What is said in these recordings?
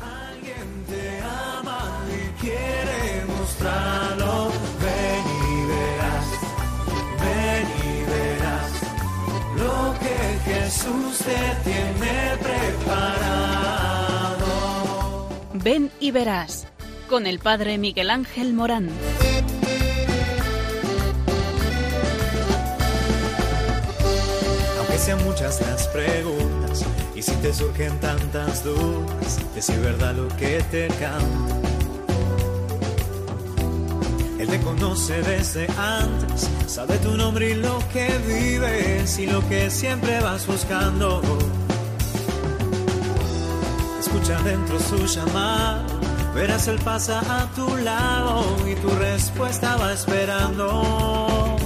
Alguien te ama y quiere mostrarlo. Ven y verás, ven y verás lo que Jesús te tiene preparado. Ven y verás con el Padre Miguel Ángel Morán. Muchas las preguntas y si te surgen tantas dudas de si es verdad lo que te canta. Él te conoce desde antes, sabe tu nombre y lo que vives y lo que siempre vas buscando. Escucha dentro su llamado, verás él pasa a tu lado y tu respuesta va esperando.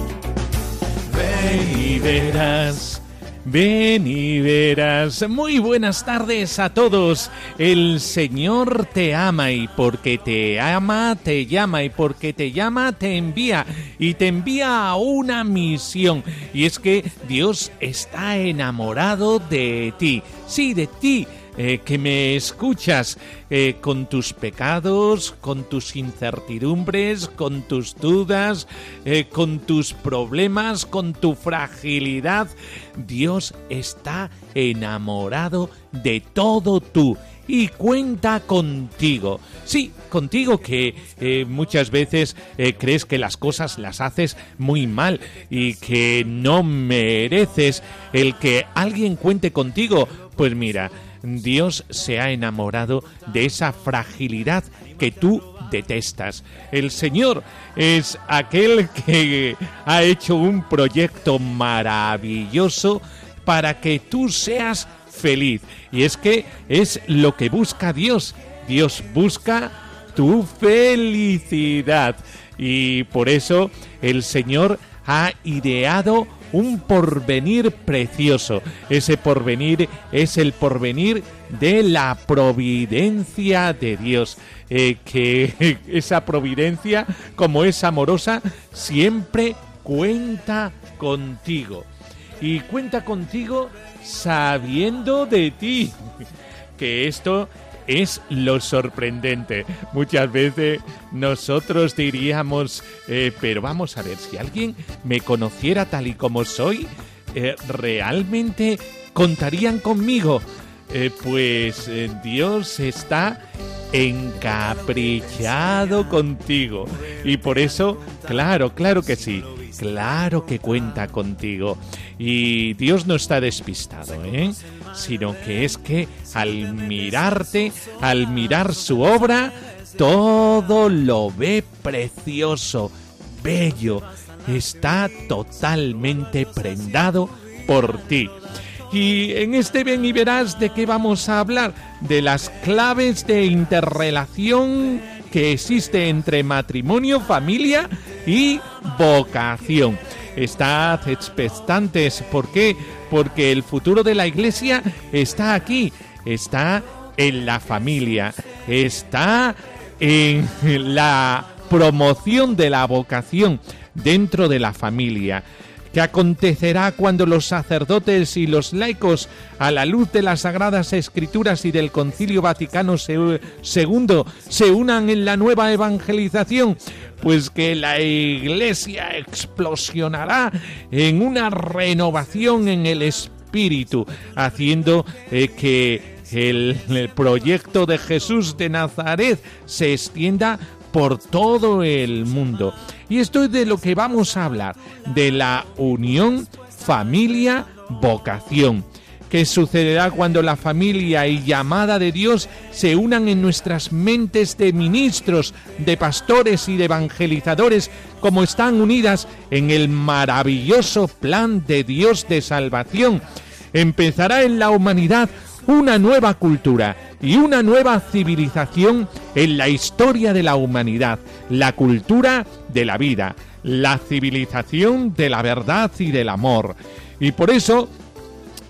Ven y verás. Ven y verás. Muy buenas tardes a todos. El Señor te ama y porque te ama te llama y porque te llama te envía y te envía a una misión. Y es que Dios está enamorado de ti. Sí, de ti eh, que me escuchas eh, con tus pecados, con tus incertidumbres, con tus dudas, eh, con tus problemas, con tu fragilidad. Dios está enamorado de todo tú y cuenta contigo. Sí, contigo que muchas veces crees que las cosas las haces muy mal y que no mereces el que alguien cuente contigo. Pues mira, Dios se ha enamorado de esa fragilidad que tú detestas. El Señor es aquel que ha hecho un proyecto maravilloso para que tú seas feliz. Y es que es lo que busca Dios. Dios busca tu felicidad. Y por eso el Señor ha ideado un porvenir precioso. Ese porvenir es el porvenir de la providencia de Dios. Eh, que esa providencia, como es amorosa, siempre cuenta contigo. Y cuenta contigo sabiendo de ti. Que esto es lo sorprendente. Muchas veces nosotros diríamos, eh, pero vamos a ver, si alguien me conociera tal y como soy, eh, ¿realmente contarían conmigo? Eh, pues eh, Dios está encaprichado contigo. Y por eso, claro, claro que sí. Claro que cuenta contigo. Y Dios no está despistado, ¿eh? Sino que es que al mirarte, al mirar su obra, todo lo ve precioso, bello. Está totalmente prendado por ti. Y en este Ven y verás de qué vamos a hablar. De las claves de interrelación que existe entre matrimonio, familia y vocación. Estad expectantes. ¿Por qué? Porque el futuro de la iglesia está aquí. Está en la familia. Está en la promoción de la vocación dentro de la familia. ¿Qué acontecerá cuando los sacerdotes y los laicos, a la luz de las Sagradas Escrituras y del Concilio Vaticano II, se unan en la nueva evangelización? Pues que la Iglesia explosionará en una renovación en el espíritu, haciendo eh, que el, el proyecto de Jesús de Nazaret se extienda por todo el mundo. Y esto es de lo que vamos a hablar, de la unión familia-vocación. ¿Qué sucederá cuando la familia y llamada de Dios se unan en nuestras mentes de ministros, de pastores y de evangelizadores, como están unidas en el maravilloso plan de Dios de salvación? Empezará en la humanidad una nueva cultura y una nueva civilización en la historia de la humanidad, la cultura de la vida, la civilización de la verdad y del amor. Y por eso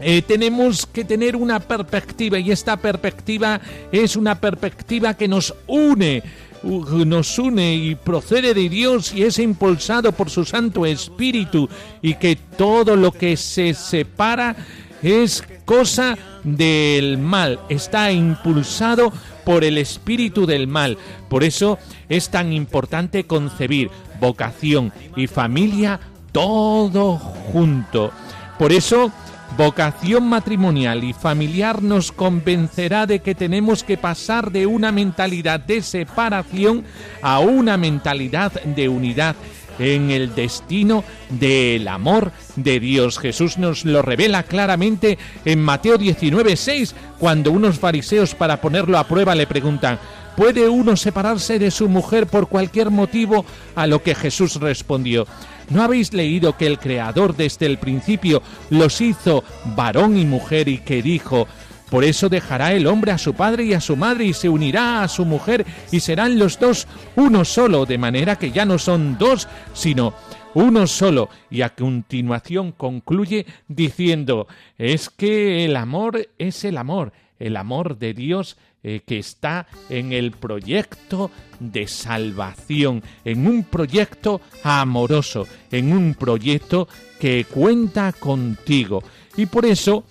eh, tenemos que tener una perspectiva y esta perspectiva es una perspectiva que nos une nos une y procede de Dios y es impulsado por su Santo Espíritu y que todo lo que se separa es cosa del mal, está impulsado por el espíritu del mal. Por eso es tan importante concebir vocación y familia todo junto. Por eso vocación matrimonial y familiar nos convencerá de que tenemos que pasar de una mentalidad de separación a una mentalidad de unidad en el destino del amor de Dios. Jesús nos lo revela claramente en Mateo 19:6, cuando unos fariseos para ponerlo a prueba le preguntan, ¿puede uno separarse de su mujer por cualquier motivo? A lo que Jesús respondió, ¿no habéis leído que el Creador desde el principio los hizo varón y mujer y que dijo, por eso dejará el hombre a su padre y a su madre y se unirá a su mujer y serán los dos uno solo, de manera que ya no son dos, sino uno solo. Y a continuación concluye diciendo, es que el amor es el amor, el amor de Dios eh, que está en el proyecto de salvación, en un proyecto amoroso, en un proyecto que cuenta contigo. Y por eso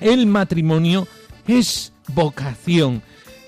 el matrimonio es vocación.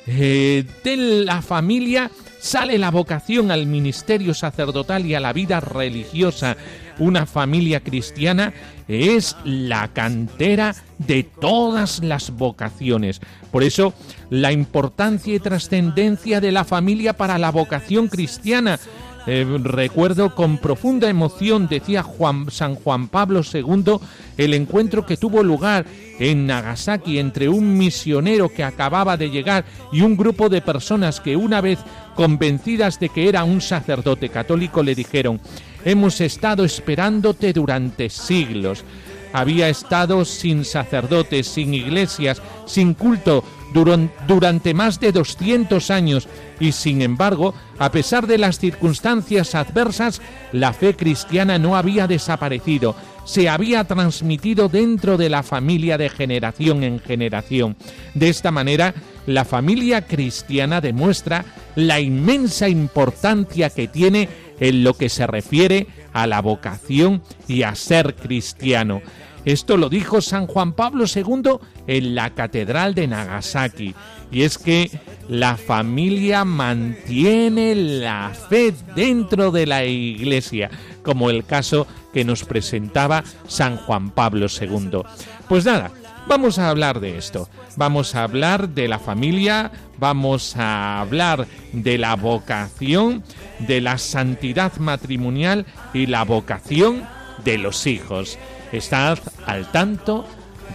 Eh, de la familia sale la vocación al ministerio sacerdotal y a la vida religiosa. Una familia cristiana es la cantera de todas las vocaciones. Por eso, la importancia y trascendencia de la familia para la vocación cristiana eh, recuerdo con profunda emoción, decía Juan, San Juan Pablo II, el encuentro que tuvo lugar en Nagasaki entre un misionero que acababa de llegar y un grupo de personas que una vez convencidas de que era un sacerdote católico le dijeron, hemos estado esperándote durante siglos. Había estado sin sacerdotes, sin iglesias, sin culto durante más de 200 años y sin embargo, a pesar de las circunstancias adversas, la fe cristiana no había desaparecido, se había transmitido dentro de la familia de generación en generación. De esta manera, la familia cristiana demuestra la inmensa importancia que tiene en lo que se refiere a la vocación y a ser cristiano. Esto lo dijo San Juan Pablo II en la Catedral de Nagasaki. Y es que la familia mantiene la fe dentro de la iglesia, como el caso que nos presentaba San Juan Pablo II. Pues nada, vamos a hablar de esto. Vamos a hablar de la familia, vamos a hablar de la vocación, de la santidad matrimonial y la vocación de los hijos. Estad al tanto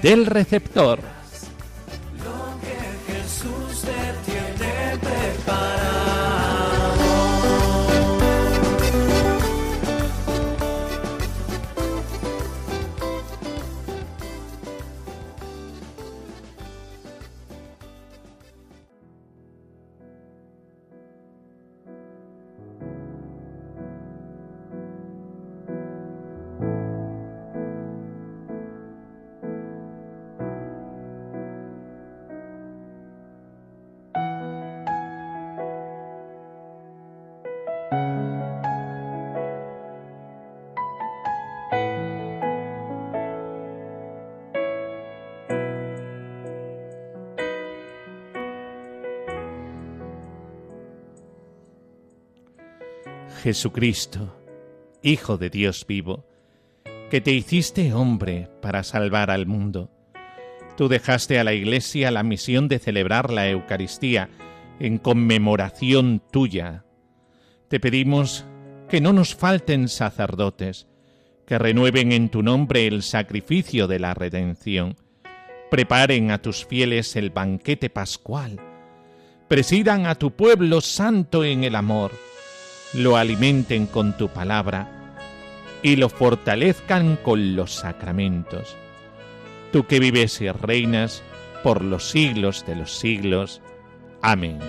del receptor. Jesucristo, Hijo de Dios vivo, que te hiciste hombre para salvar al mundo. Tú dejaste a la Iglesia la misión de celebrar la Eucaristía en conmemoración tuya. Te pedimos que no nos falten sacerdotes, que renueven en tu nombre el sacrificio de la redención, preparen a tus fieles el banquete pascual, presidan a tu pueblo santo en el amor, lo alimenten con tu palabra y lo fortalezcan con los sacramentos. Tú que vives y reinas por los siglos de los siglos. Amén.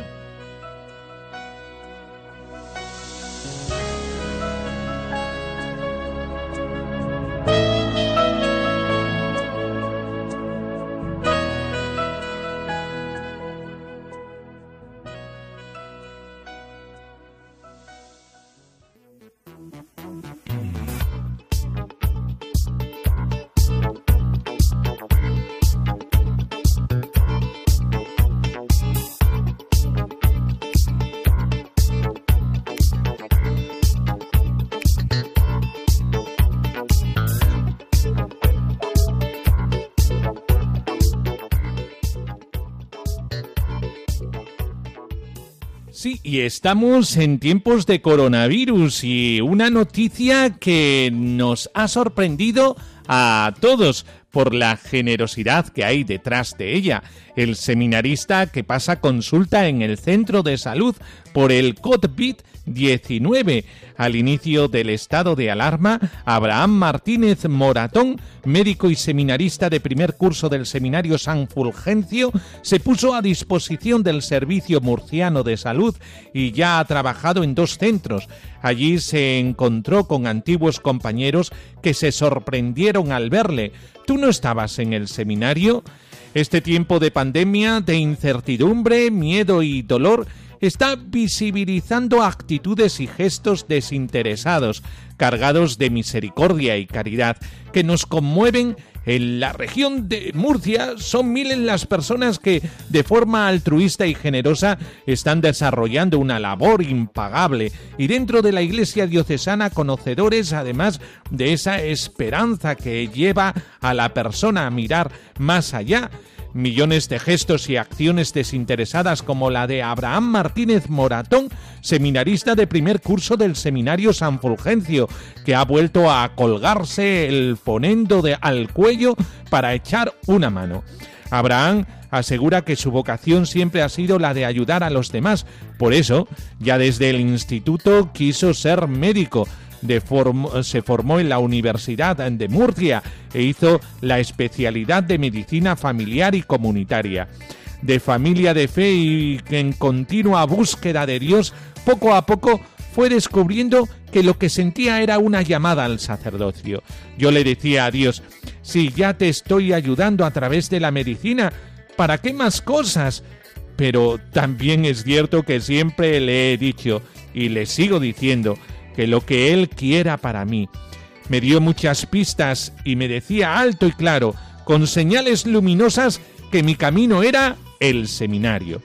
Estamos en tiempos de coronavirus y una noticia que nos ha sorprendido a todos por la generosidad que hay detrás de ella. El seminarista que pasa consulta en el centro de salud por el COVID 19. Al inicio del estado de alarma, Abraham Martínez Moratón, médico y seminarista de primer curso del Seminario San Fulgencio, se puso a disposición del Servicio Murciano de Salud y ya ha trabajado en dos centros. Allí se encontró con antiguos compañeros que se sorprendieron al verle. ¿Tú no estabas en el seminario? Este tiempo de pandemia, de incertidumbre, miedo y dolor está visibilizando actitudes y gestos desinteresados, cargados de misericordia y caridad, que nos conmueven en la región de Murcia son miles las personas que de forma altruista y generosa están desarrollando una labor impagable. Y dentro de la Iglesia diocesana conocedores además de esa esperanza que lleva a la persona a mirar más allá Millones de gestos y acciones desinteresadas como la de Abraham Martínez Moratón, seminarista de primer curso del Seminario San Fulgencio, que ha vuelto a colgarse el ponendo de, al cuello para echar una mano. Abraham asegura que su vocación siempre ha sido la de ayudar a los demás. Por eso, ya desde el instituto quiso ser médico se formó en la Universidad de Murcia e hizo la especialidad de medicina familiar y comunitaria. De familia de fe y en continua búsqueda de Dios, poco a poco fue descubriendo que lo que sentía era una llamada al sacerdocio. Yo le decía a Dios, si ya te estoy ayudando a través de la medicina, ¿para qué más cosas? Pero también es cierto que siempre le he dicho, y le sigo diciendo, que lo que Él quiera para mí. Me dio muchas pistas y me decía alto y claro, con señales luminosas, que mi camino era el seminario.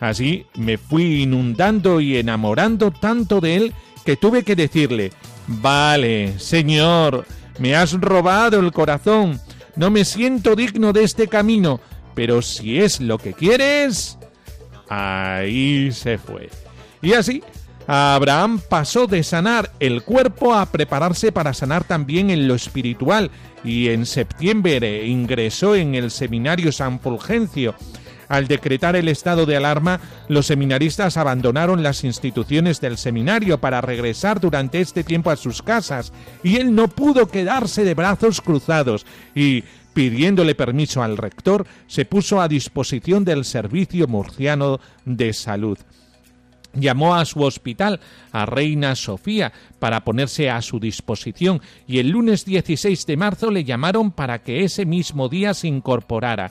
Así me fui inundando y enamorando tanto de Él que tuve que decirle, vale, Señor, me has robado el corazón, no me siento digno de este camino, pero si es lo que quieres, ahí se fue. Y así Abraham pasó de sanar el cuerpo a prepararse para sanar también en lo espiritual y en septiembre ingresó en el seminario San Fulgencio. Al decretar el estado de alarma, los seminaristas abandonaron las instituciones del seminario para regresar durante este tiempo a sus casas y él no pudo quedarse de brazos cruzados y pidiéndole permiso al rector, se puso a disposición del Servicio Murciano de Salud llamó a su hospital, a Reina Sofía, para ponerse a su disposición y el lunes 16 de marzo le llamaron para que ese mismo día se incorporara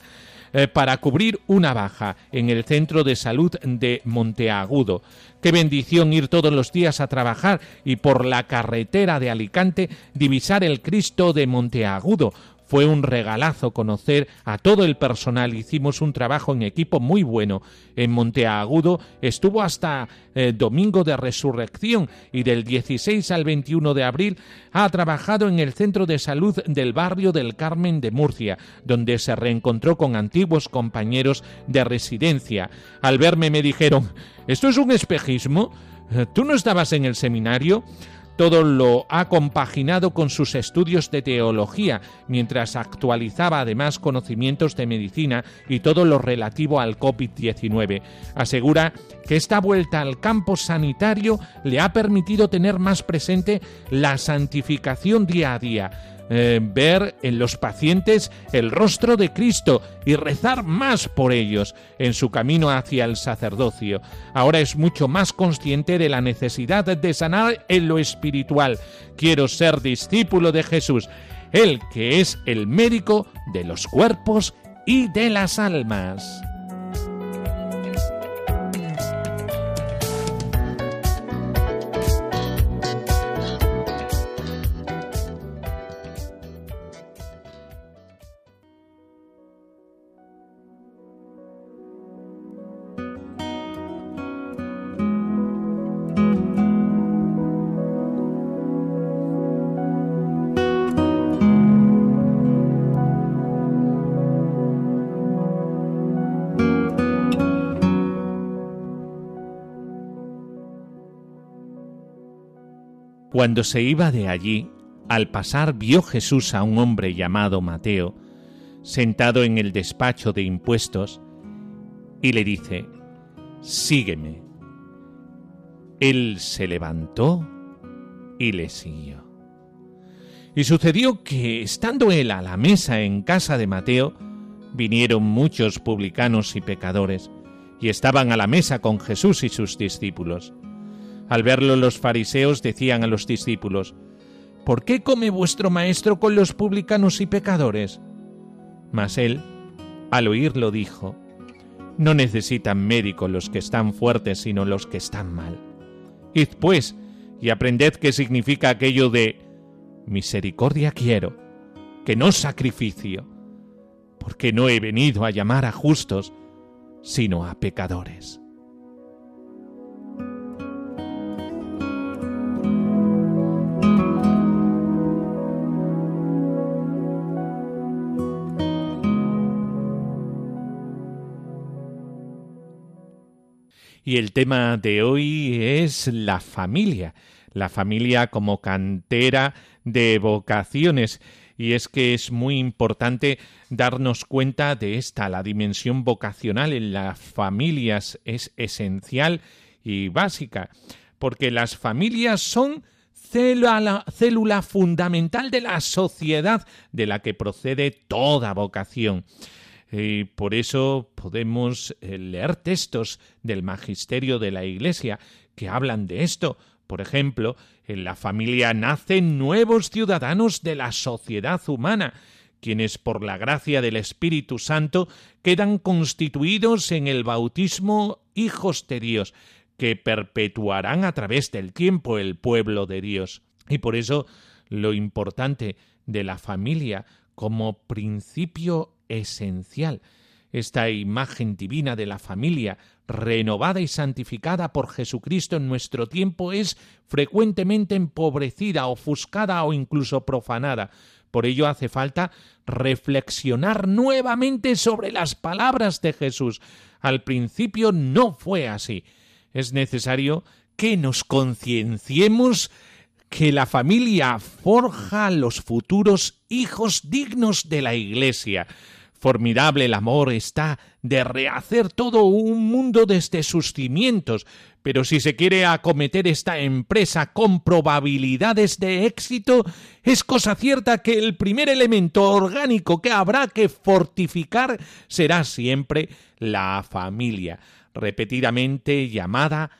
eh, para cubrir una baja en el centro de salud de Monteagudo. Qué bendición ir todos los días a trabajar y por la carretera de Alicante divisar el Cristo de Monteagudo, fue un regalazo conocer a todo el personal. Hicimos un trabajo en equipo muy bueno. En Monteagudo estuvo hasta eh, Domingo de Resurrección y del 16 al 21 de abril ha trabajado en el Centro de Salud del barrio del Carmen de Murcia, donde se reencontró con antiguos compañeros de residencia. Al verme me dijeron, ¿esto es un espejismo? ¿Tú no estabas en el seminario? Todo lo ha compaginado con sus estudios de teología, mientras actualizaba además conocimientos de medicina y todo lo relativo al COVID-19. Asegura que esta vuelta al campo sanitario le ha permitido tener más presente la santificación día a día, eh, ver en los pacientes el rostro de Cristo y rezar más por ellos en su camino hacia el sacerdocio. Ahora es mucho más consciente de la necesidad de sanar en lo espiritual. Quiero ser discípulo de Jesús, Él que es el médico de los cuerpos y de las almas. Cuando se iba de allí, al pasar vio Jesús a un hombre llamado Mateo, sentado en el despacho de impuestos, y le dice, Sígueme. Él se levantó y le siguió. Y sucedió que, estando él a la mesa en casa de Mateo, vinieron muchos publicanos y pecadores, y estaban a la mesa con Jesús y sus discípulos. Al verlo los fariseos decían a los discípulos, ¿Por qué come vuestro maestro con los publicanos y pecadores? Mas él, al oírlo, dijo, No necesitan médicos los que están fuertes, sino los que están mal. Id pues, y aprended qué significa aquello de misericordia quiero, que no sacrificio, porque no he venido a llamar a justos, sino a pecadores. Y el tema de hoy es la familia, la familia como cantera de vocaciones. Y es que es muy importante darnos cuenta de esta, la dimensión vocacional en las familias es esencial y básica, porque las familias son célula, célula fundamental de la sociedad de la que procede toda vocación. Y por eso podemos eh, leer textos del magisterio de la Iglesia que hablan de esto. Por ejemplo, en la familia nacen nuevos ciudadanos de la sociedad humana, quienes por la gracia del Espíritu Santo quedan constituidos en el bautismo hijos de Dios, que perpetuarán a través del tiempo el pueblo de Dios. Y por eso lo importante de la familia como principio esencial. Esta imagen divina de la familia, renovada y santificada por Jesucristo en nuestro tiempo, es frecuentemente empobrecida, ofuscada o incluso profanada. Por ello hace falta reflexionar nuevamente sobre las palabras de Jesús. Al principio no fue así. Es necesario que nos concienciemos que la familia forja los futuros hijos dignos de la Iglesia. Formidable el amor está de rehacer todo un mundo desde sus cimientos, pero si se quiere acometer esta empresa con probabilidades de éxito, es cosa cierta que el primer elemento orgánico que habrá que fortificar será siempre la familia, repetidamente llamada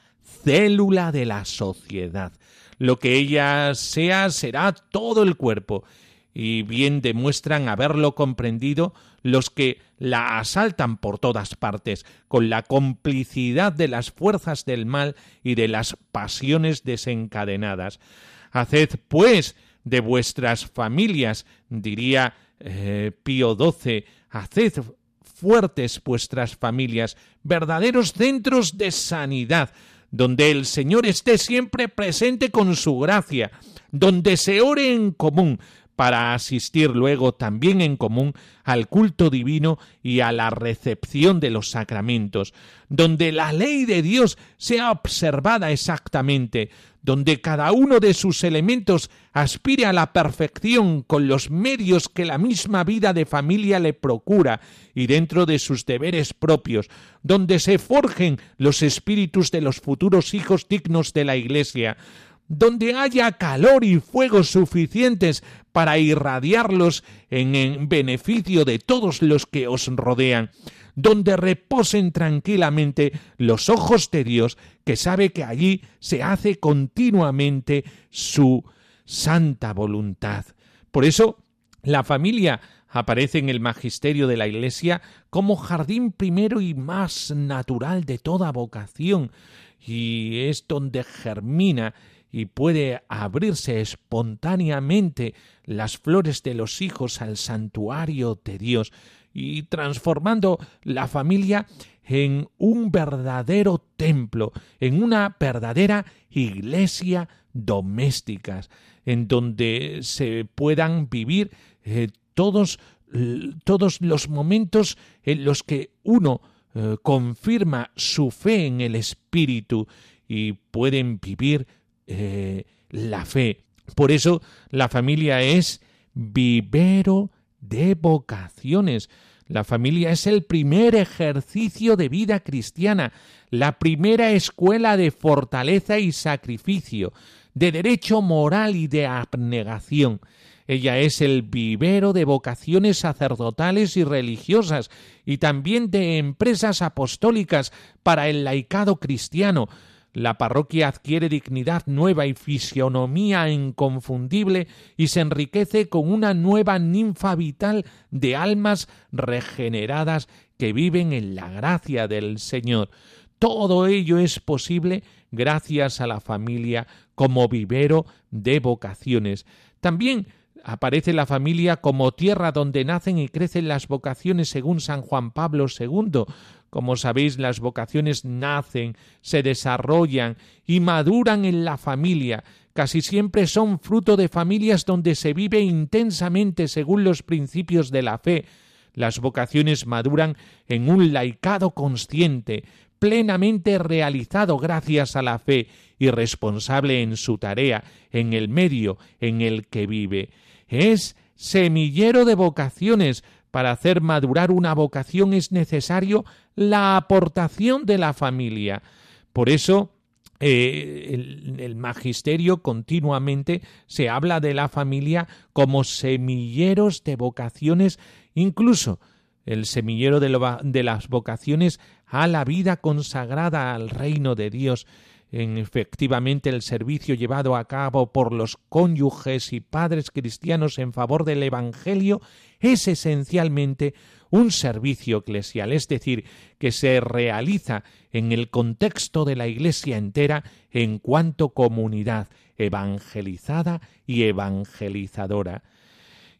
célula de la sociedad. Lo que ella sea será todo el cuerpo, y bien demuestran haberlo comprendido los que la asaltan por todas partes, con la complicidad de las fuerzas del mal y de las pasiones desencadenadas. Haced, pues, de vuestras familias, diría eh, Pío XII, haced fuertes vuestras familias, verdaderos centros de sanidad, donde el Señor esté siempre presente con su gracia, donde se ore en común, para asistir luego también en común al culto divino y a la recepción de los sacramentos, donde la ley de Dios sea observada exactamente, donde cada uno de sus elementos aspire a la perfección con los medios que la misma vida de familia le procura y dentro de sus deberes propios, donde se forjen los espíritus de los futuros hijos dignos de la Iglesia, donde haya calor y fuego suficientes para irradiarlos en, beneficio de todos los que os rodean, donde reposen tranquilamente los ojos de Dios, que sabe que allí se hace continuamente su santa voluntad. Por eso, la familia aparece en el magisterio de la Iglesia como jardín primero y más natural de toda vocación, y es donde germina y puede abrirse espontáneamente las flores de los hijos al santuario de Dios y transformando la familia en un verdadero templo, en una verdadera iglesia doméstica, en donde se puedan vivir eh, todos, todos los momentos en los que uno eh, confirma su fe en el Espíritu y pueden vivir la fe. Por eso la familia es vivero de vocaciones. La familia es el primer ejercicio de vida cristiana, la primera escuela de fortaleza y sacrificio, de derecho moral y de abnegación. Ella es el vivero de vocaciones sacerdotales y religiosas y también de empresas apostólicas para el laicado cristiano, la parroquia adquiere dignidad nueva y fisionomía inconfundible y se enriquece con una nueva ninfa vital de almas regeneradas que viven en la gracia del Señor. Todo ello es posible gracias a la familia como vivero de vocaciones. También aparece la familia como tierra donde nacen y crecen las vocaciones según San Juan Pablo II, como sabéis, las vocaciones nacen, se desarrollan y maduran en la familia. Casi siempre son fruto de familias donde se vive intensamente según los principios de la fe. Las vocaciones maduran en un laicado consciente, plenamente realizado gracias a la fe y responsable en su tarea, en el medio en el que vive. Es semillero de vocaciones, para hacer madurar una vocación es necesario la aportación de la familia. Por eso eh, el, magisterio continuamente se habla de la familia como semilleros de vocaciones, incluso el semillero de, de las vocaciones a la vida consagrada al reino de Dios en efectivamente el servicio llevado a cabo por los cónyuges y padres cristianos en favor del Evangelio es esencialmente un servicio eclesial, es decir, que se realiza en el contexto de la Iglesia entera en cuanto comunidad evangelizada y evangelizadora.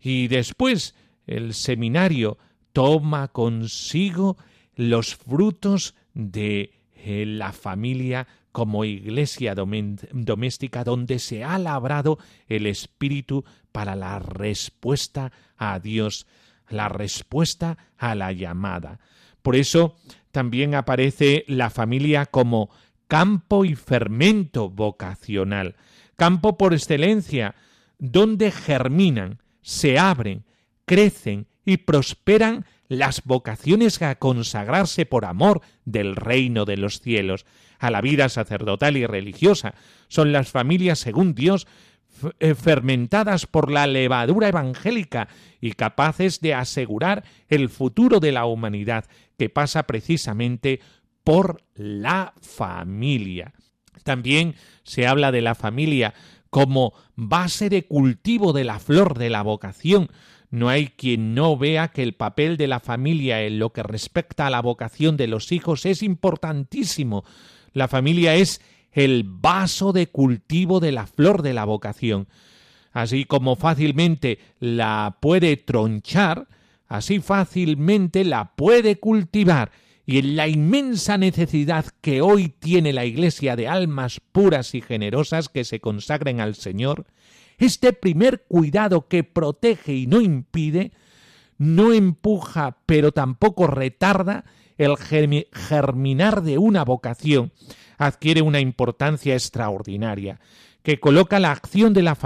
Y después el seminario toma consigo los frutos de eh, la familia como iglesia doméstica donde se ha labrado el espíritu para la respuesta a Dios, la respuesta a la llamada. Por eso también aparece la familia como campo y fermento vocacional, campo por excelencia, donde germinan, se abren, crecen y prosperan las vocaciones a consagrarse por amor del reino de los cielos, a la vida sacerdotal y religiosa. Son las familias, según Dios, eh, fermentadas por la levadura evangélica y capaces de asegurar el futuro de la humanidad, que pasa precisamente por la familia. También se habla de la familia como base de cultivo de la flor de la vocación, no hay quien no vea que el papel de la familia en lo que respecta a la vocación de los hijos es importantísimo. La familia es el vaso de cultivo de la flor de la vocación. Así como fácilmente la puede tronchar, así fácilmente la puede cultivar y en la inmensa necesidad que hoy tiene la Iglesia de almas puras y generosas que se consagren al Señor, este primer cuidado que protege y no impide, no empuja pero tampoco retarda el germinar de una vocación, adquiere una importancia extraordinaria, que coloca la acción de la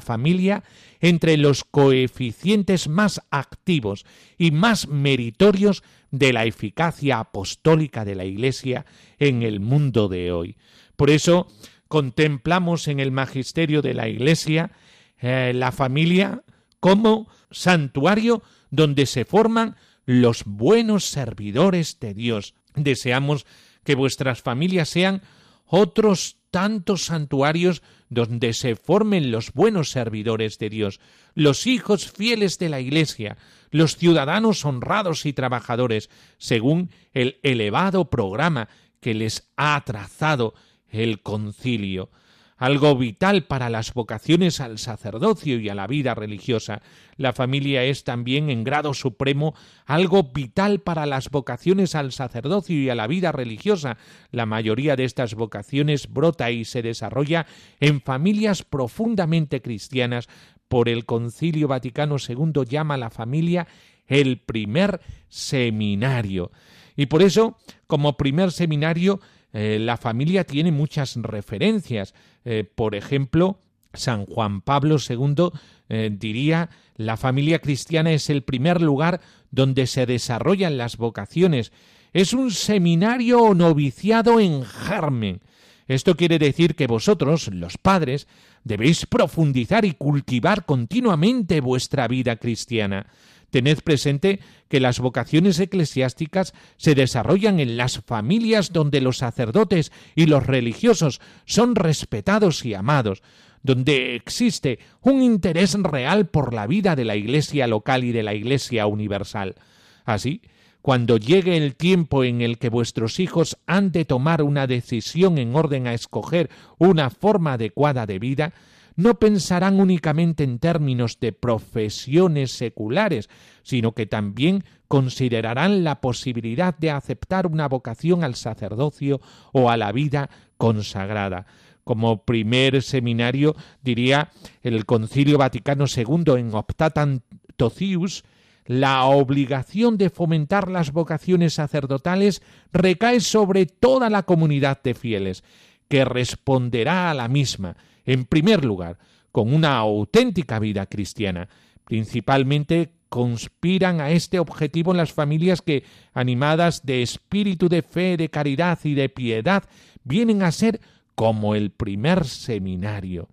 familia, entre los coeficientes más activos y más meritorios de la eficacia apostólica de la Iglesia en el mundo de hoy. Por eso, contemplamos en el magisterio de la Iglesia eh, la familia como santuario donde se forman los buenos servidores de Dios. Deseamos que vuestras familias sean otros tantos santuarios donde se formen los buenos servidores de Dios, los hijos fieles de la Iglesia, los ciudadanos honrados y trabajadores, según el elevado programa que les ha trazado el concilio, algo vital para las vocaciones al sacerdocio y a la vida religiosa. La familia es también en grado supremo algo vital para las vocaciones al sacerdocio y a la vida religiosa. La mayoría de estas vocaciones brota y se desarrolla en familias profundamente cristianas. Por el Concilio Vaticano II llama la familia el primer seminario. Y por eso, como primer seminario, eh, la familia tiene muchas referencias. Eh, por ejemplo, San Juan Pablo II eh, diría la familia cristiana es el primer lugar donde se desarrollan las vocaciones. Es un seminario o noviciado en germen. Esto quiere decir que vosotros, los padres, debéis profundizar y cultivar continuamente vuestra vida cristiana. Tened presente que las vocaciones eclesiásticas se desarrollan en las familias donde los sacerdotes y los religiosos son respetados y amados, donde existe un interés real por la vida de la Iglesia local y de la Iglesia universal. Así, cuando llegue el tiempo en el que vuestros hijos han de tomar una decisión en orden a escoger una forma adecuada de vida, no pensarán únicamente en términos de profesiones seculares, sino que también considerarán la posibilidad de aceptar una vocación al sacerdocio o a la vida consagrada. Como primer seminario, diría el Concilio Vaticano II en Optatam Tocius, la obligación de fomentar las vocaciones sacerdotales recae sobre toda la comunidad de fieles, que responderá a la misma, en primer lugar, con una auténtica vida cristiana. Principalmente conspiran a este objetivo las familias que, animadas de espíritu de fe, de caridad y de piedad, vienen a ser como el primer seminario.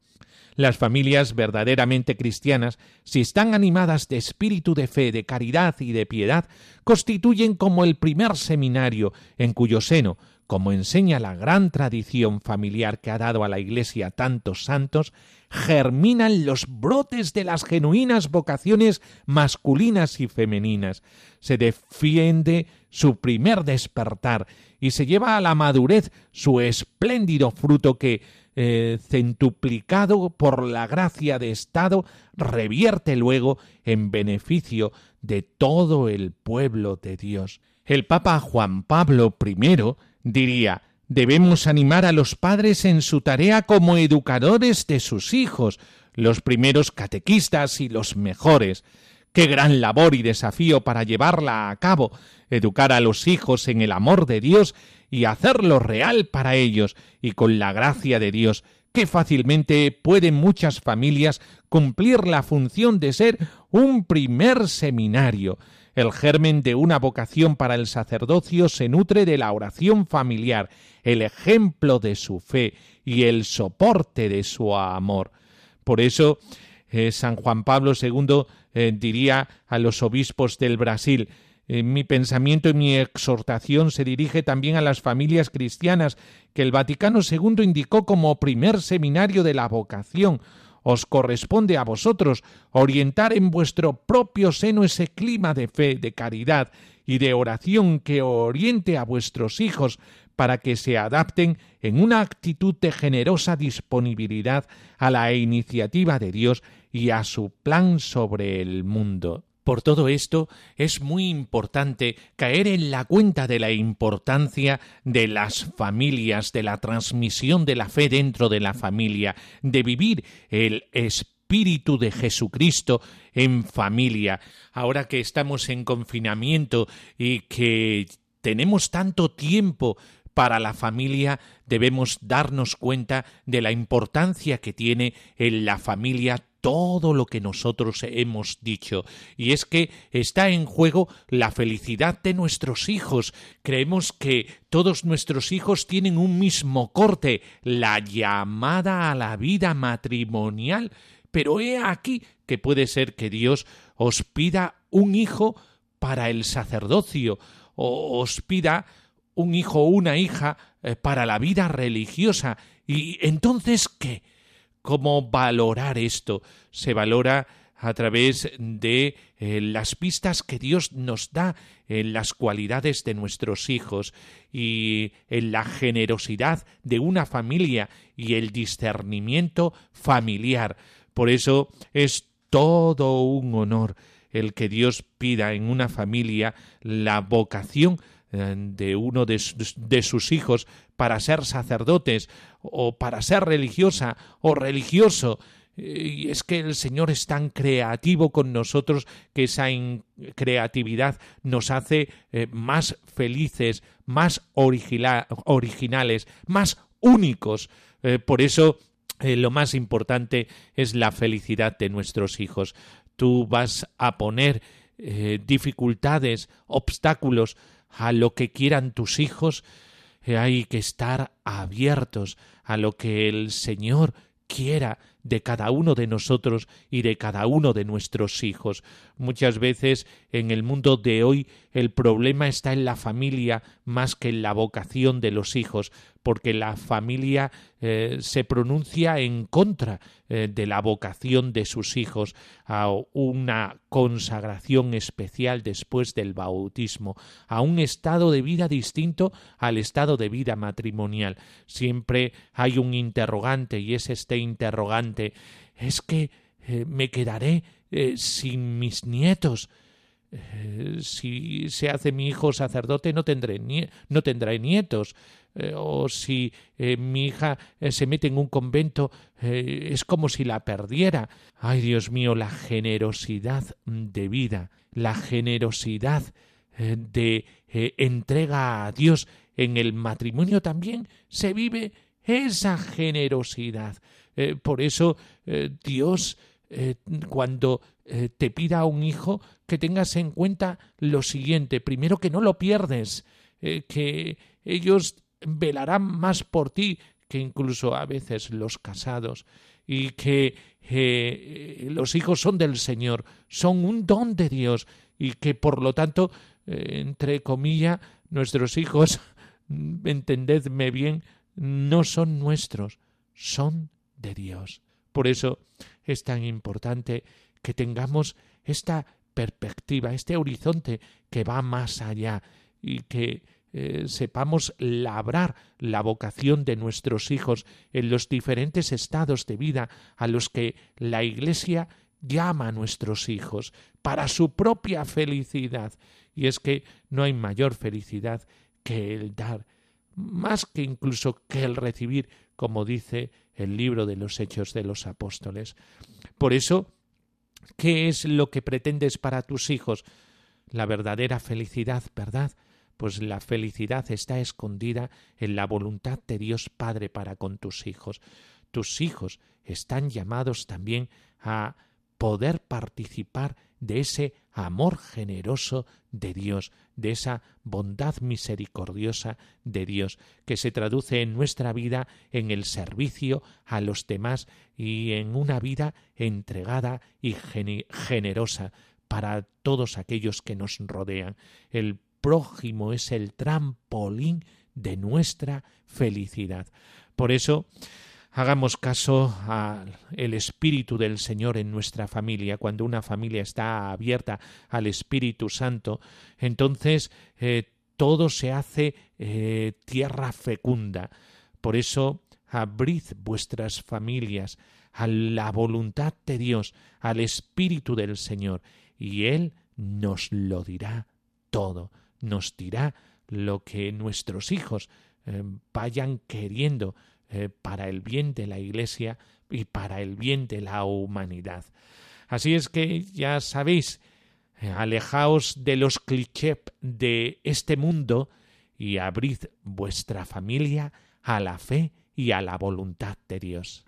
Las familias verdaderamente cristianas, si están animadas de espíritu de fe, de caridad y de piedad, constituyen como el primer seminario en cuyo seno como enseña la gran tradición familiar que ha dado a la Iglesia tantos santos, germinan los brotes de las genuinas vocaciones masculinas y femeninas, se defiende su primer despertar y se lleva a la madurez su espléndido fruto que, eh, centuplicado por la gracia de Estado, revierte luego en beneficio de todo el pueblo de Dios. El Papa Juan Pablo I diría debemos animar a los padres en su tarea como educadores de sus hijos, los primeros catequistas y los mejores. Qué gran labor y desafío para llevarla a cabo, educar a los hijos en el amor de Dios y hacerlo real para ellos, y con la gracia de Dios, qué fácilmente pueden muchas familias cumplir la función de ser un primer seminario, el germen de una vocación para el sacerdocio se nutre de la oración familiar, el ejemplo de su fe y el soporte de su amor. Por eso, eh, San Juan Pablo II eh, diría a los obispos del Brasil, mi pensamiento y mi exhortación se dirige también a las familias cristianas que el Vaticano II indicó como primer seminario de la vocación, os corresponde a vosotros orientar en vuestro propio seno ese clima de fe, de caridad y de oración que oriente a vuestros hijos para que se adapten en una actitud de generosa disponibilidad a la iniciativa de Dios y a su plan sobre el mundo. Por todo esto es muy importante caer en la cuenta de la importancia de las familias, de la transmisión de la fe dentro de la familia, de vivir el espíritu de Jesucristo en familia. Ahora que estamos en confinamiento y que tenemos tanto tiempo para la familia debemos darnos cuenta de la importancia que tiene en la familia todo lo que nosotros hemos dicho, y es que está en juego la felicidad de nuestros hijos. Creemos que todos nuestros hijos tienen un mismo corte, la llamada a la vida matrimonial, pero he aquí que puede ser que Dios os pida un hijo para el sacerdocio, o os pida un hijo o una hija eh, para la vida religiosa. ¿Y entonces qué? ¿Cómo valorar esto? Se valora a través de eh, las pistas que Dios nos da en las cualidades de nuestros hijos y en la generosidad de una familia y el discernimiento familiar. Por eso es todo un honor el que Dios pida en una familia la vocación de uno de, sus hijos para ser sacerdotes o para ser religiosa o religioso y es que el Señor es tan creativo con nosotros que esa creatividad nos hace eh, más felices, más originales, más únicos. Eh, por eso eh, lo más importante es la felicidad de nuestros hijos. Tú vas a poner dificultades, obstáculos a lo que quieran tus hijos. hay que estar abiertos a lo que el Señor quiera de cada uno de nosotros y de cada uno de nuestros hijos. Muchas veces en el mundo de hoy el problema está en la familia más que en la vocación de los hijos, porque la familia eh, se pronuncia en contra eh, de la vocación de sus hijos a una consagración especial después del bautismo, a un estado de vida distinto al estado de vida matrimonial. Siempre hay un interrogante y es este interrogante es que eh, me quedaré sin mis nietos si se hace mi hijo sacerdote no tendré no tendré nietos eh, o si eh, mi hija se mete en un convento es como si la perdiera ay Dios mío la generosidad de vida la generosidad de entrega a Dios en el matrimonio también se vive esa generosidad por eso Dios cuando eh, te pida a un hijo que tengas en cuenta lo siguiente. Primero, que no lo pierdes, eh, que ellos velarán más por ti que incluso a veces los casados, y que eh, los hijos son del Señor, son un don de Dios, y que por lo tanto, entre comillas, nuestros hijos, entendedme bien, no son nuestros, son de Dios. Por eso es tan importante que tengamos esta perspectiva, este horizonte que va más allá y que eh, sepamos labrar la vocación de nuestros hijos en los diferentes estados de vida a los que la Iglesia llama a nuestros hijos para su propia felicidad. Y es que no hay mayor felicidad que el dar, más que incluso que el recibir, como dice el libro de los Hechos de los Apóstoles. Por eso ¿Qué es lo que pretendes para tus hijos? La verdadera felicidad, ¿verdad? Pues la felicidad está escondida en la voluntad de Dios Padre para con tus hijos. Tus hijos están llamados también a poder participar de ese amor generoso de Dios, de esa bondad misericordiosa de Dios, que se traduce en nuestra vida en el servicio a los demás y en una vida entregada y generosa para todos aquellos que nos rodean. El prójimo es el trampolín de nuestra felicidad. Por eso, Hagamos caso al Espíritu del Señor en nuestra familia. Cuando una familia está abierta al Espíritu Santo, entonces eh, todo se hace eh, tierra fecunda. Por eso, abrid vuestras familias a la voluntad de Dios, al Espíritu del Señor, y Él nos lo dirá todo, nos dirá lo que nuestros hijos eh, vayan queriendo, eh, para el bien de la Iglesia y para el bien de la humanidad. Así es que ya sabéis, eh, alejaos de los clichés de este mundo y abrid vuestra familia a la fe y a la voluntad de Dios.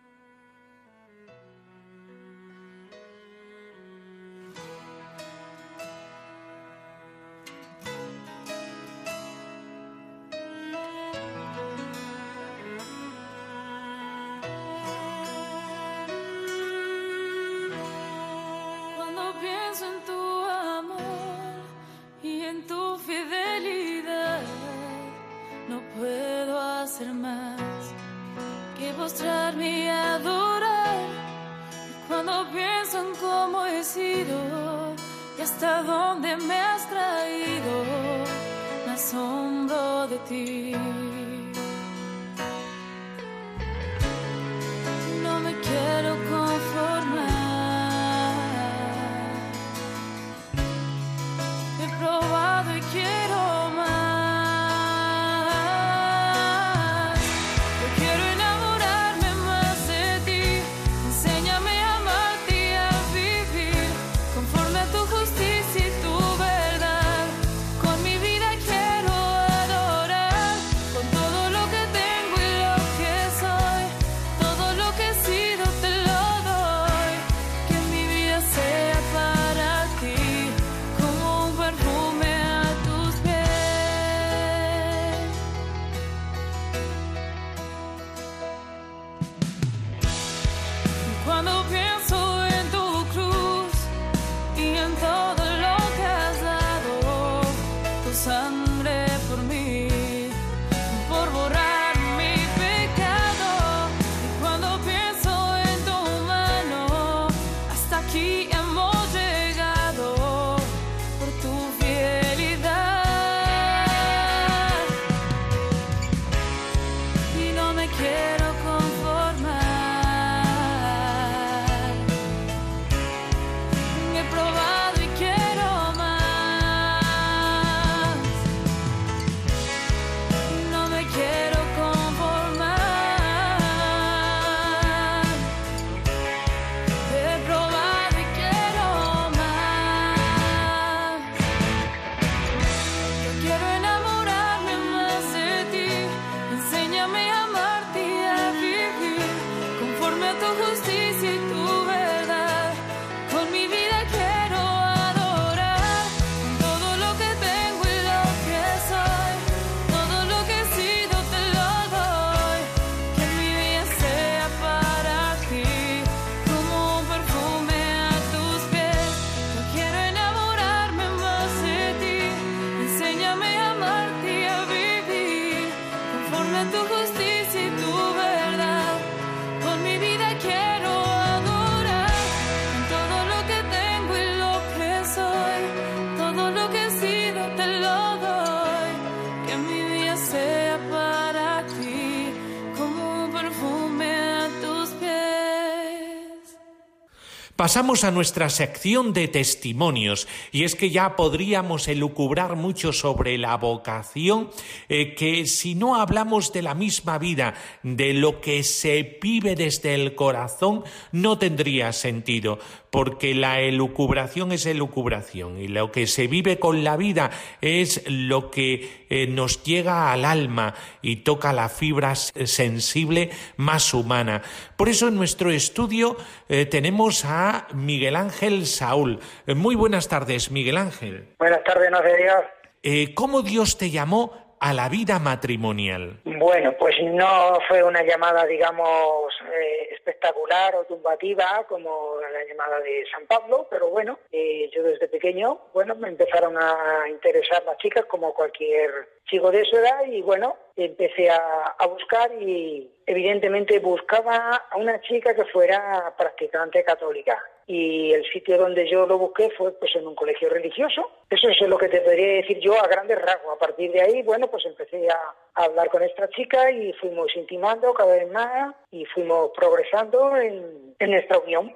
Pasamos a nuestra sección de testimonios y es que ya podríamos elucubrar mucho sobre la vocación, eh, que si no hablamos de la misma vida, de lo que se vive desde el corazón, no tendría sentido, porque la elucubración es elucubración y lo que se vive con la vida es lo que eh, nos llega al alma y toca la fibra sensible más humana. Por eso en nuestro estudio eh, tenemos a Miguel Ángel Saúl. Eh, muy buenas tardes, Miguel Ángel. Buenas tardes, no sé Dios. Eh, ¿Cómo Dios te llamó a la vida matrimonial? Bueno, pues no fue una llamada, digamos, eh, espectacular o tumbativa como la llamada de San Pablo, pero bueno, yo desde pequeño, bueno, me empezaron a interesar las chicas como cualquier chico de su edad y bueno, empecé a, buscar y evidentemente buscaba a una chica que fuera practicante católica y el sitio donde yo lo busqué fue pues en un colegio religioso. Eso es lo que te podría decir yo a grandes rasgos. A partir de ahí, bueno, pues empecé a, hablar con esta chica y fuimos intimando cada vez más y fuimos progresando en, en esta unión.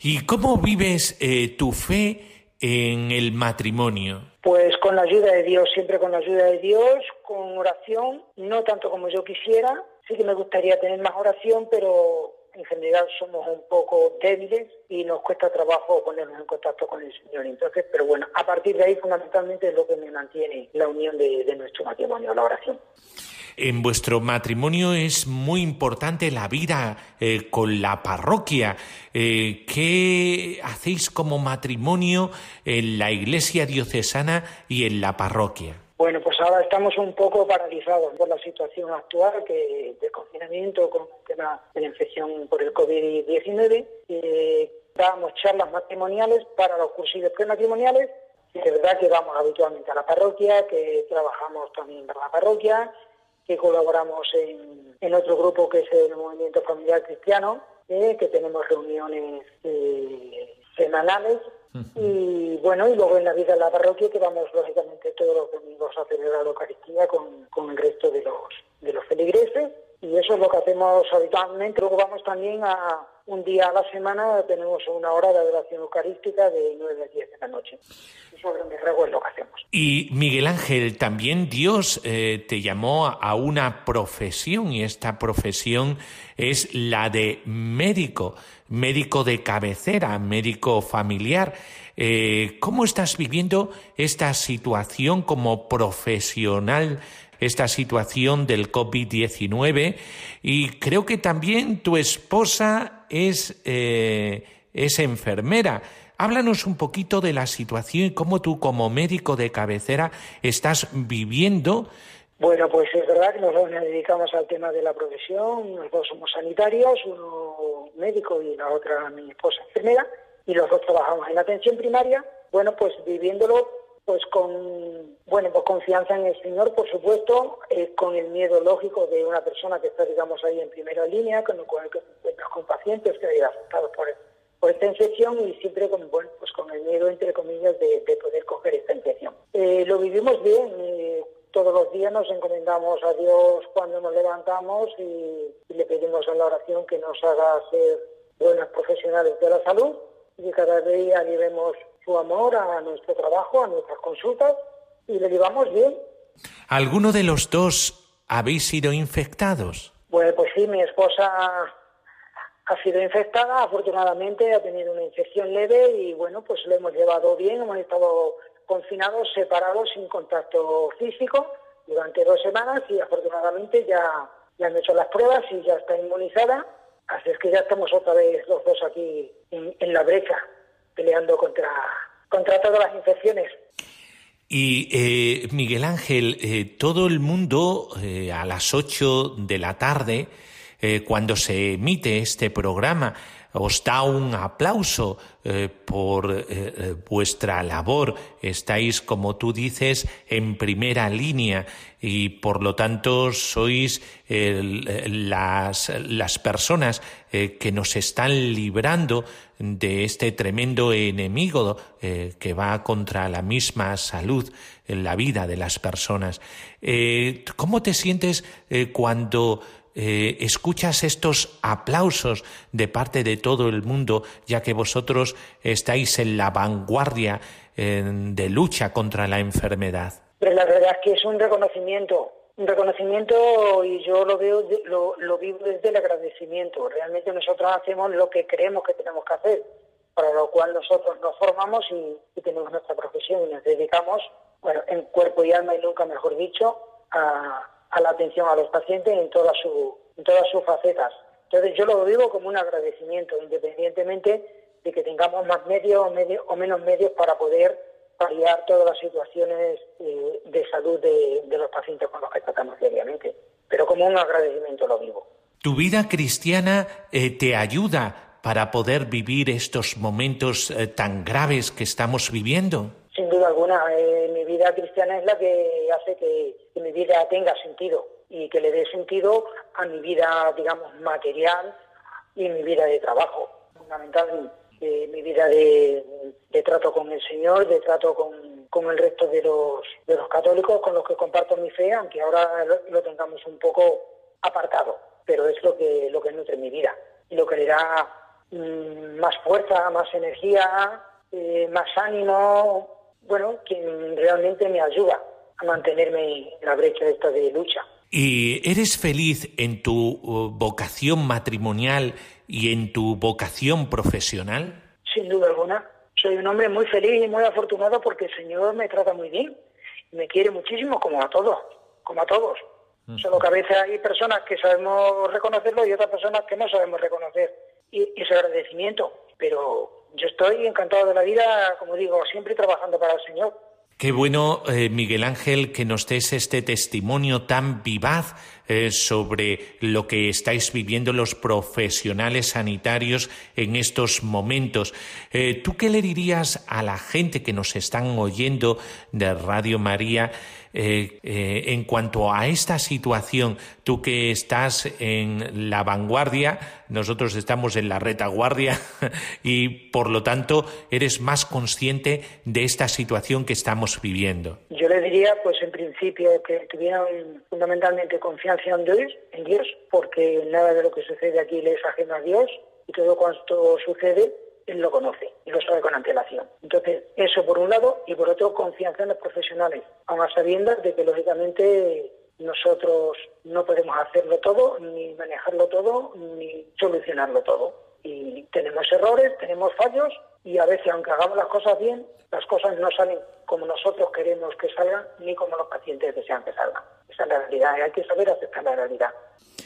¿Y cómo vives eh, tu fe en el matrimonio? Pues con la ayuda de Dios, siempre con la ayuda de Dios, con oración, no tanto como yo quisiera. Sí que me gustaría tener más oración, pero en general somos un poco débiles y nos cuesta trabajo ponernos en contacto con el Señor. Entonces, pero bueno, a partir de ahí fundamentalmente es lo que me mantiene la unión de, nuestro matrimonio, la oración. En vuestro matrimonio es muy importante la vida eh, con la parroquia. Eh, ¿Qué hacéis como matrimonio en la iglesia diocesana y en la parroquia? Bueno, pues ahora estamos un poco paralizados por la situación actual que de confinamiento con el tema de la infección por el COVID-19. Eh, damos charlas matrimoniales para los cursillos prematrimoniales. Es verdad que vamos habitualmente a la parroquia, que trabajamos también para la parroquia, que colaboramos en, otro grupo que es el Movimiento Familiar Cristiano, eh, que tenemos reuniones eh, semanales y bueno, y luego en la vida de la parroquia que vamos lógicamente todos los domingos a celebrar la Eucaristía con, con el resto de los, de los feligreses y eso es lo que hacemos habitualmente. Luego vamos también a un día a la semana, tenemos una hora de adoración eucarística de 9 a 10 de la noche. Eso es lo que hacemos. Y Miguel Ángel, también Dios eh, te llamó a una profesión y esta profesión es la de médico, médico de cabecera, médico familiar. Eh, ¿Cómo estás viviendo esta situación como profesional esta situación del COVID-19 y creo que también tu esposa es, eh, es enfermera. Háblanos un poquito de la situación y cómo tú como médico de cabecera estás viviendo. Bueno, pues es verdad que nosotros nos dedicamos al tema de la profesión, los dos somos sanitarios, uno médico y la otra mi esposa enfermera, y los dos trabajamos en atención primaria. Bueno, pues viviéndolo pues con bueno pues confianza en el Señor por supuesto eh, con el miedo lógico de una persona que está digamos ahí en primera línea con, con, con pacientes que afectados por, por esta infección y siempre con bueno pues con el miedo entre comillas de, poder coger esta infección. Eh, lo vivimos bien eh, todos los días nos encomendamos a Dios cuando nos levantamos y, y le pedimos en la oración que nos haga ser buenos profesionales de la salud y que cada día llevemos su amor a nuestro trabajo, a nuestras consultas y le llevamos bien. ¿Alguno de los dos habéis sido infectados? Bueno, pues sí, mi esposa ha sido infectada, afortunadamente ha tenido una infección leve y bueno, pues lo hemos llevado bien, hemos estado confinados, separados, sin contacto físico durante dos semanas y afortunadamente ya, ya han hecho las pruebas y ya está inmunizada, así es que ya estamos otra vez los dos aquí en la brecha peleando contra, contra todas las infecciones. Y eh, Miguel Ángel, eh, todo el mundo eh, a las 8 de la tarde, cuando se emite este programa, os da un aplauso eh, por eh, eh, vuestra labor. Estáis, como tú dices, en primera línea y por lo tanto sois las, las, personas que nos están librando de este tremendo enemigo que va contra la misma salud en la vida de las personas. ¿Cómo te sientes cuando eh, escuchas estos aplausos de parte de todo el mundo, ya que vosotros estáis en la vanguardia de lucha contra la enfermedad? Pero la verdad es que es un reconocimiento, un reconocimiento y yo lo veo, lo, vivo desde el agradecimiento. Realmente nosotros hacemos lo que creemos que tenemos que hacer, para lo cual nosotros nos formamos y, y tenemos nuestra profesión y nos dedicamos, bueno, en cuerpo y alma y nunca mejor dicho, a, a la atención a los pacientes en todas, su, en todas sus facetas. Entonces yo lo vivo como un agradecimiento, independientemente de que tengamos más medios o, o menos medios para poder paliar todas las situaciones eh, de salud de, los pacientes con los que tratamos diariamente. Pero como un agradecimiento lo vivo. ¿Tu vida cristiana eh, te ayuda para poder vivir estos momentos eh, tan graves que estamos viviendo? Sin duda alguna, mi vida cristiana es la que hace que, mi vida tenga sentido y que le dé sentido a mi vida, digamos, material y mi vida de trabajo. Fundamentalmente mi vida de, trato con el Señor, de trato con, con, el resto de los, de los católicos con los que comparto mi fe, aunque ahora lo, tengamos un poco apartado, pero es lo que, lo que nutre mi vida lo que le da mm, más fuerza, más energía, eh, más ánimo, bueno, quien realmente me ayuda a mantenerme en la brecha esta de lucha. ¿Y eres feliz en tu uh, vocación matrimonial y en tu vocación profesional? Sin duda alguna. Soy un hombre muy feliz y muy afortunado porque el Señor me trata muy bien. Y me quiere muchísimo, como a todos, como a todos. Solo que a veces hay personas que sabemos reconocerlo y otras personas que no sabemos reconocer y, ese agradecimiento. Pero yo estoy encantado de la vida, como digo, siempre trabajando para el Señor. Qué bueno, eh, Miguel Ángel, que nos des este testimonio tan vivaz eh, sobre lo que estáis viviendo los profesionales sanitarios en estos momentos. Eh, ¿Tú qué le dirías a la gente que nos están oyendo de Radio María? Eh, en cuanto a esta situación, tú que estás en la vanguardia, nosotros estamos en la retaguardia y por lo tanto eres más consciente de esta situación que estamos viviendo. Yo le diría, pues en principio, que tuvieran fundamentalmente confianza Dios, en Dios, porque nada de lo que sucede aquí le es ajeno a Dios y todo cuanto sucede él lo conoce y lo sabe con antelación. Entonces, eso por un lado, y por otro, confianza en los profesionales, aun a sabiendas de que, lógicamente, nosotros no podemos hacerlo todo, ni manejarlo todo, ni solucionarlo todo. Y tenemos errores, tenemos fallos, y a veces, aunque hagamos las cosas bien, las cosas no salen como nosotros queremos que salgan, ni como los pacientes desean que salgan. Esa es la realidad, hay que saber aceptar la realidad.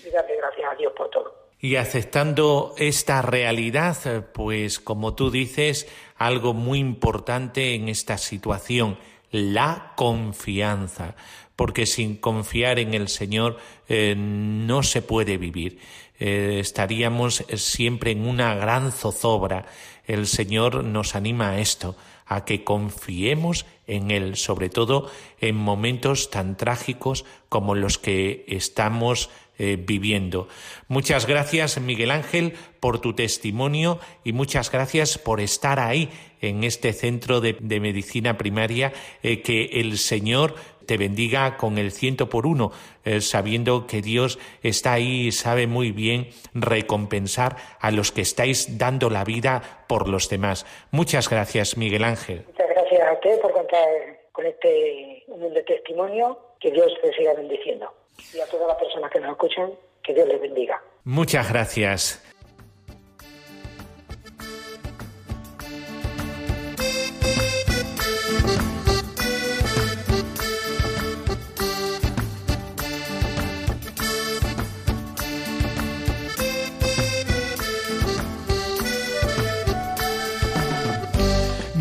Y darle gracias a Dios por todo. Y aceptando esta realidad, pues como tú dices, algo muy importante en esta situación, la confianza, porque sin confiar en el Señor eh, no se puede vivir. Eh, estaríamos siempre en una gran zozobra. El Señor nos anima a esto, a que confiemos en Él, sobre todo en momentos tan trágicos como los que estamos eh, viviendo. Muchas gracias, Miguel Ángel, por tu testimonio y muchas gracias por estar ahí en este centro de, medicina primaria. Eh, que el Señor te bendiga con el ciento por uno, eh, sabiendo que Dios está ahí y sabe muy bien recompensar a los que estáis dando la vida por los demás. Muchas gracias, Miguel Ángel. Muchas gracias a usted por contar con este humilde testimonio. Que Dios te siga bendiciendo y a todas las personas que nos escuchan, que Dios les bendiga. Muchas gracias.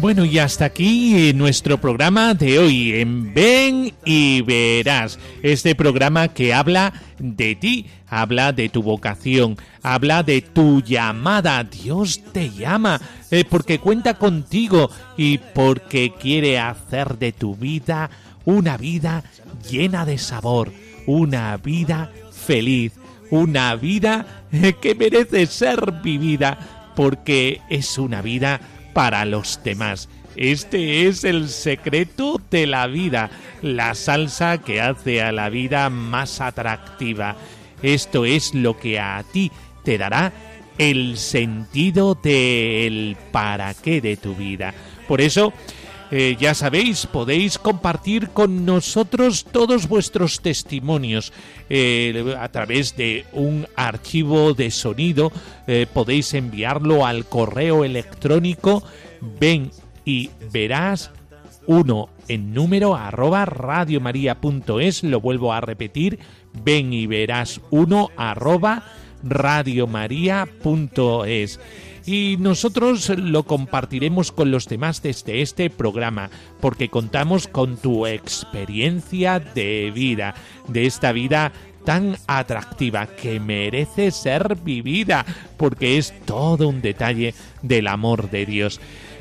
Bueno, y hasta aquí eh, nuestro programa de hoy en Ven y Verás. Este programa que habla de ti, habla de tu vocación, habla de tu llamada. Dios te llama eh, porque cuenta contigo y porque quiere hacer de tu vida una vida llena de sabor, una vida feliz, una vida eh, que merece ser vivida porque es una vida para los demás. Este es el secreto de la vida, la salsa que hace a la vida más atractiva. Esto es lo que a ti te dará el sentido del para qué de tu vida. Por eso, eh, ya sabéis, podéis compartir con nosotros todos vuestros testimonios eh, a través de un archivo de sonido. Eh, podéis enviarlo al correo electrónico ven y verás uno en número arroba radiomaria.es. Lo vuelvo a repetir, ven y verás uno arroba radiomaria.es y nosotros lo compartiremos con los demás desde este programa, porque contamos con tu experiencia de vida, de esta vida tan atractiva que merece ser vivida, porque es todo un detalle del amor de Dios.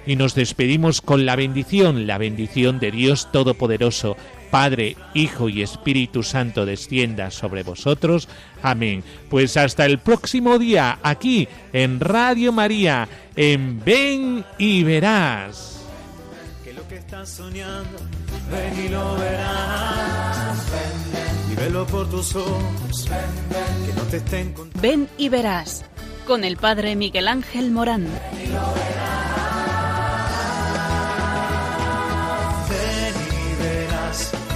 Y nos despedimos con la bendición, la bendición de Dios Todopoderoso, Padre, Hijo y Espíritu Santo descienda sobre vosotros. Amén. Pues hasta el próximo día, aquí en Radio María, en Ven y Verás. Que lo que estás soñando, ven y lo verás. y velo por tus ojos, que no te estén Ven y Verás, con el Padre Miguel Ángel Morán. Ven y lo verás. Ven y verás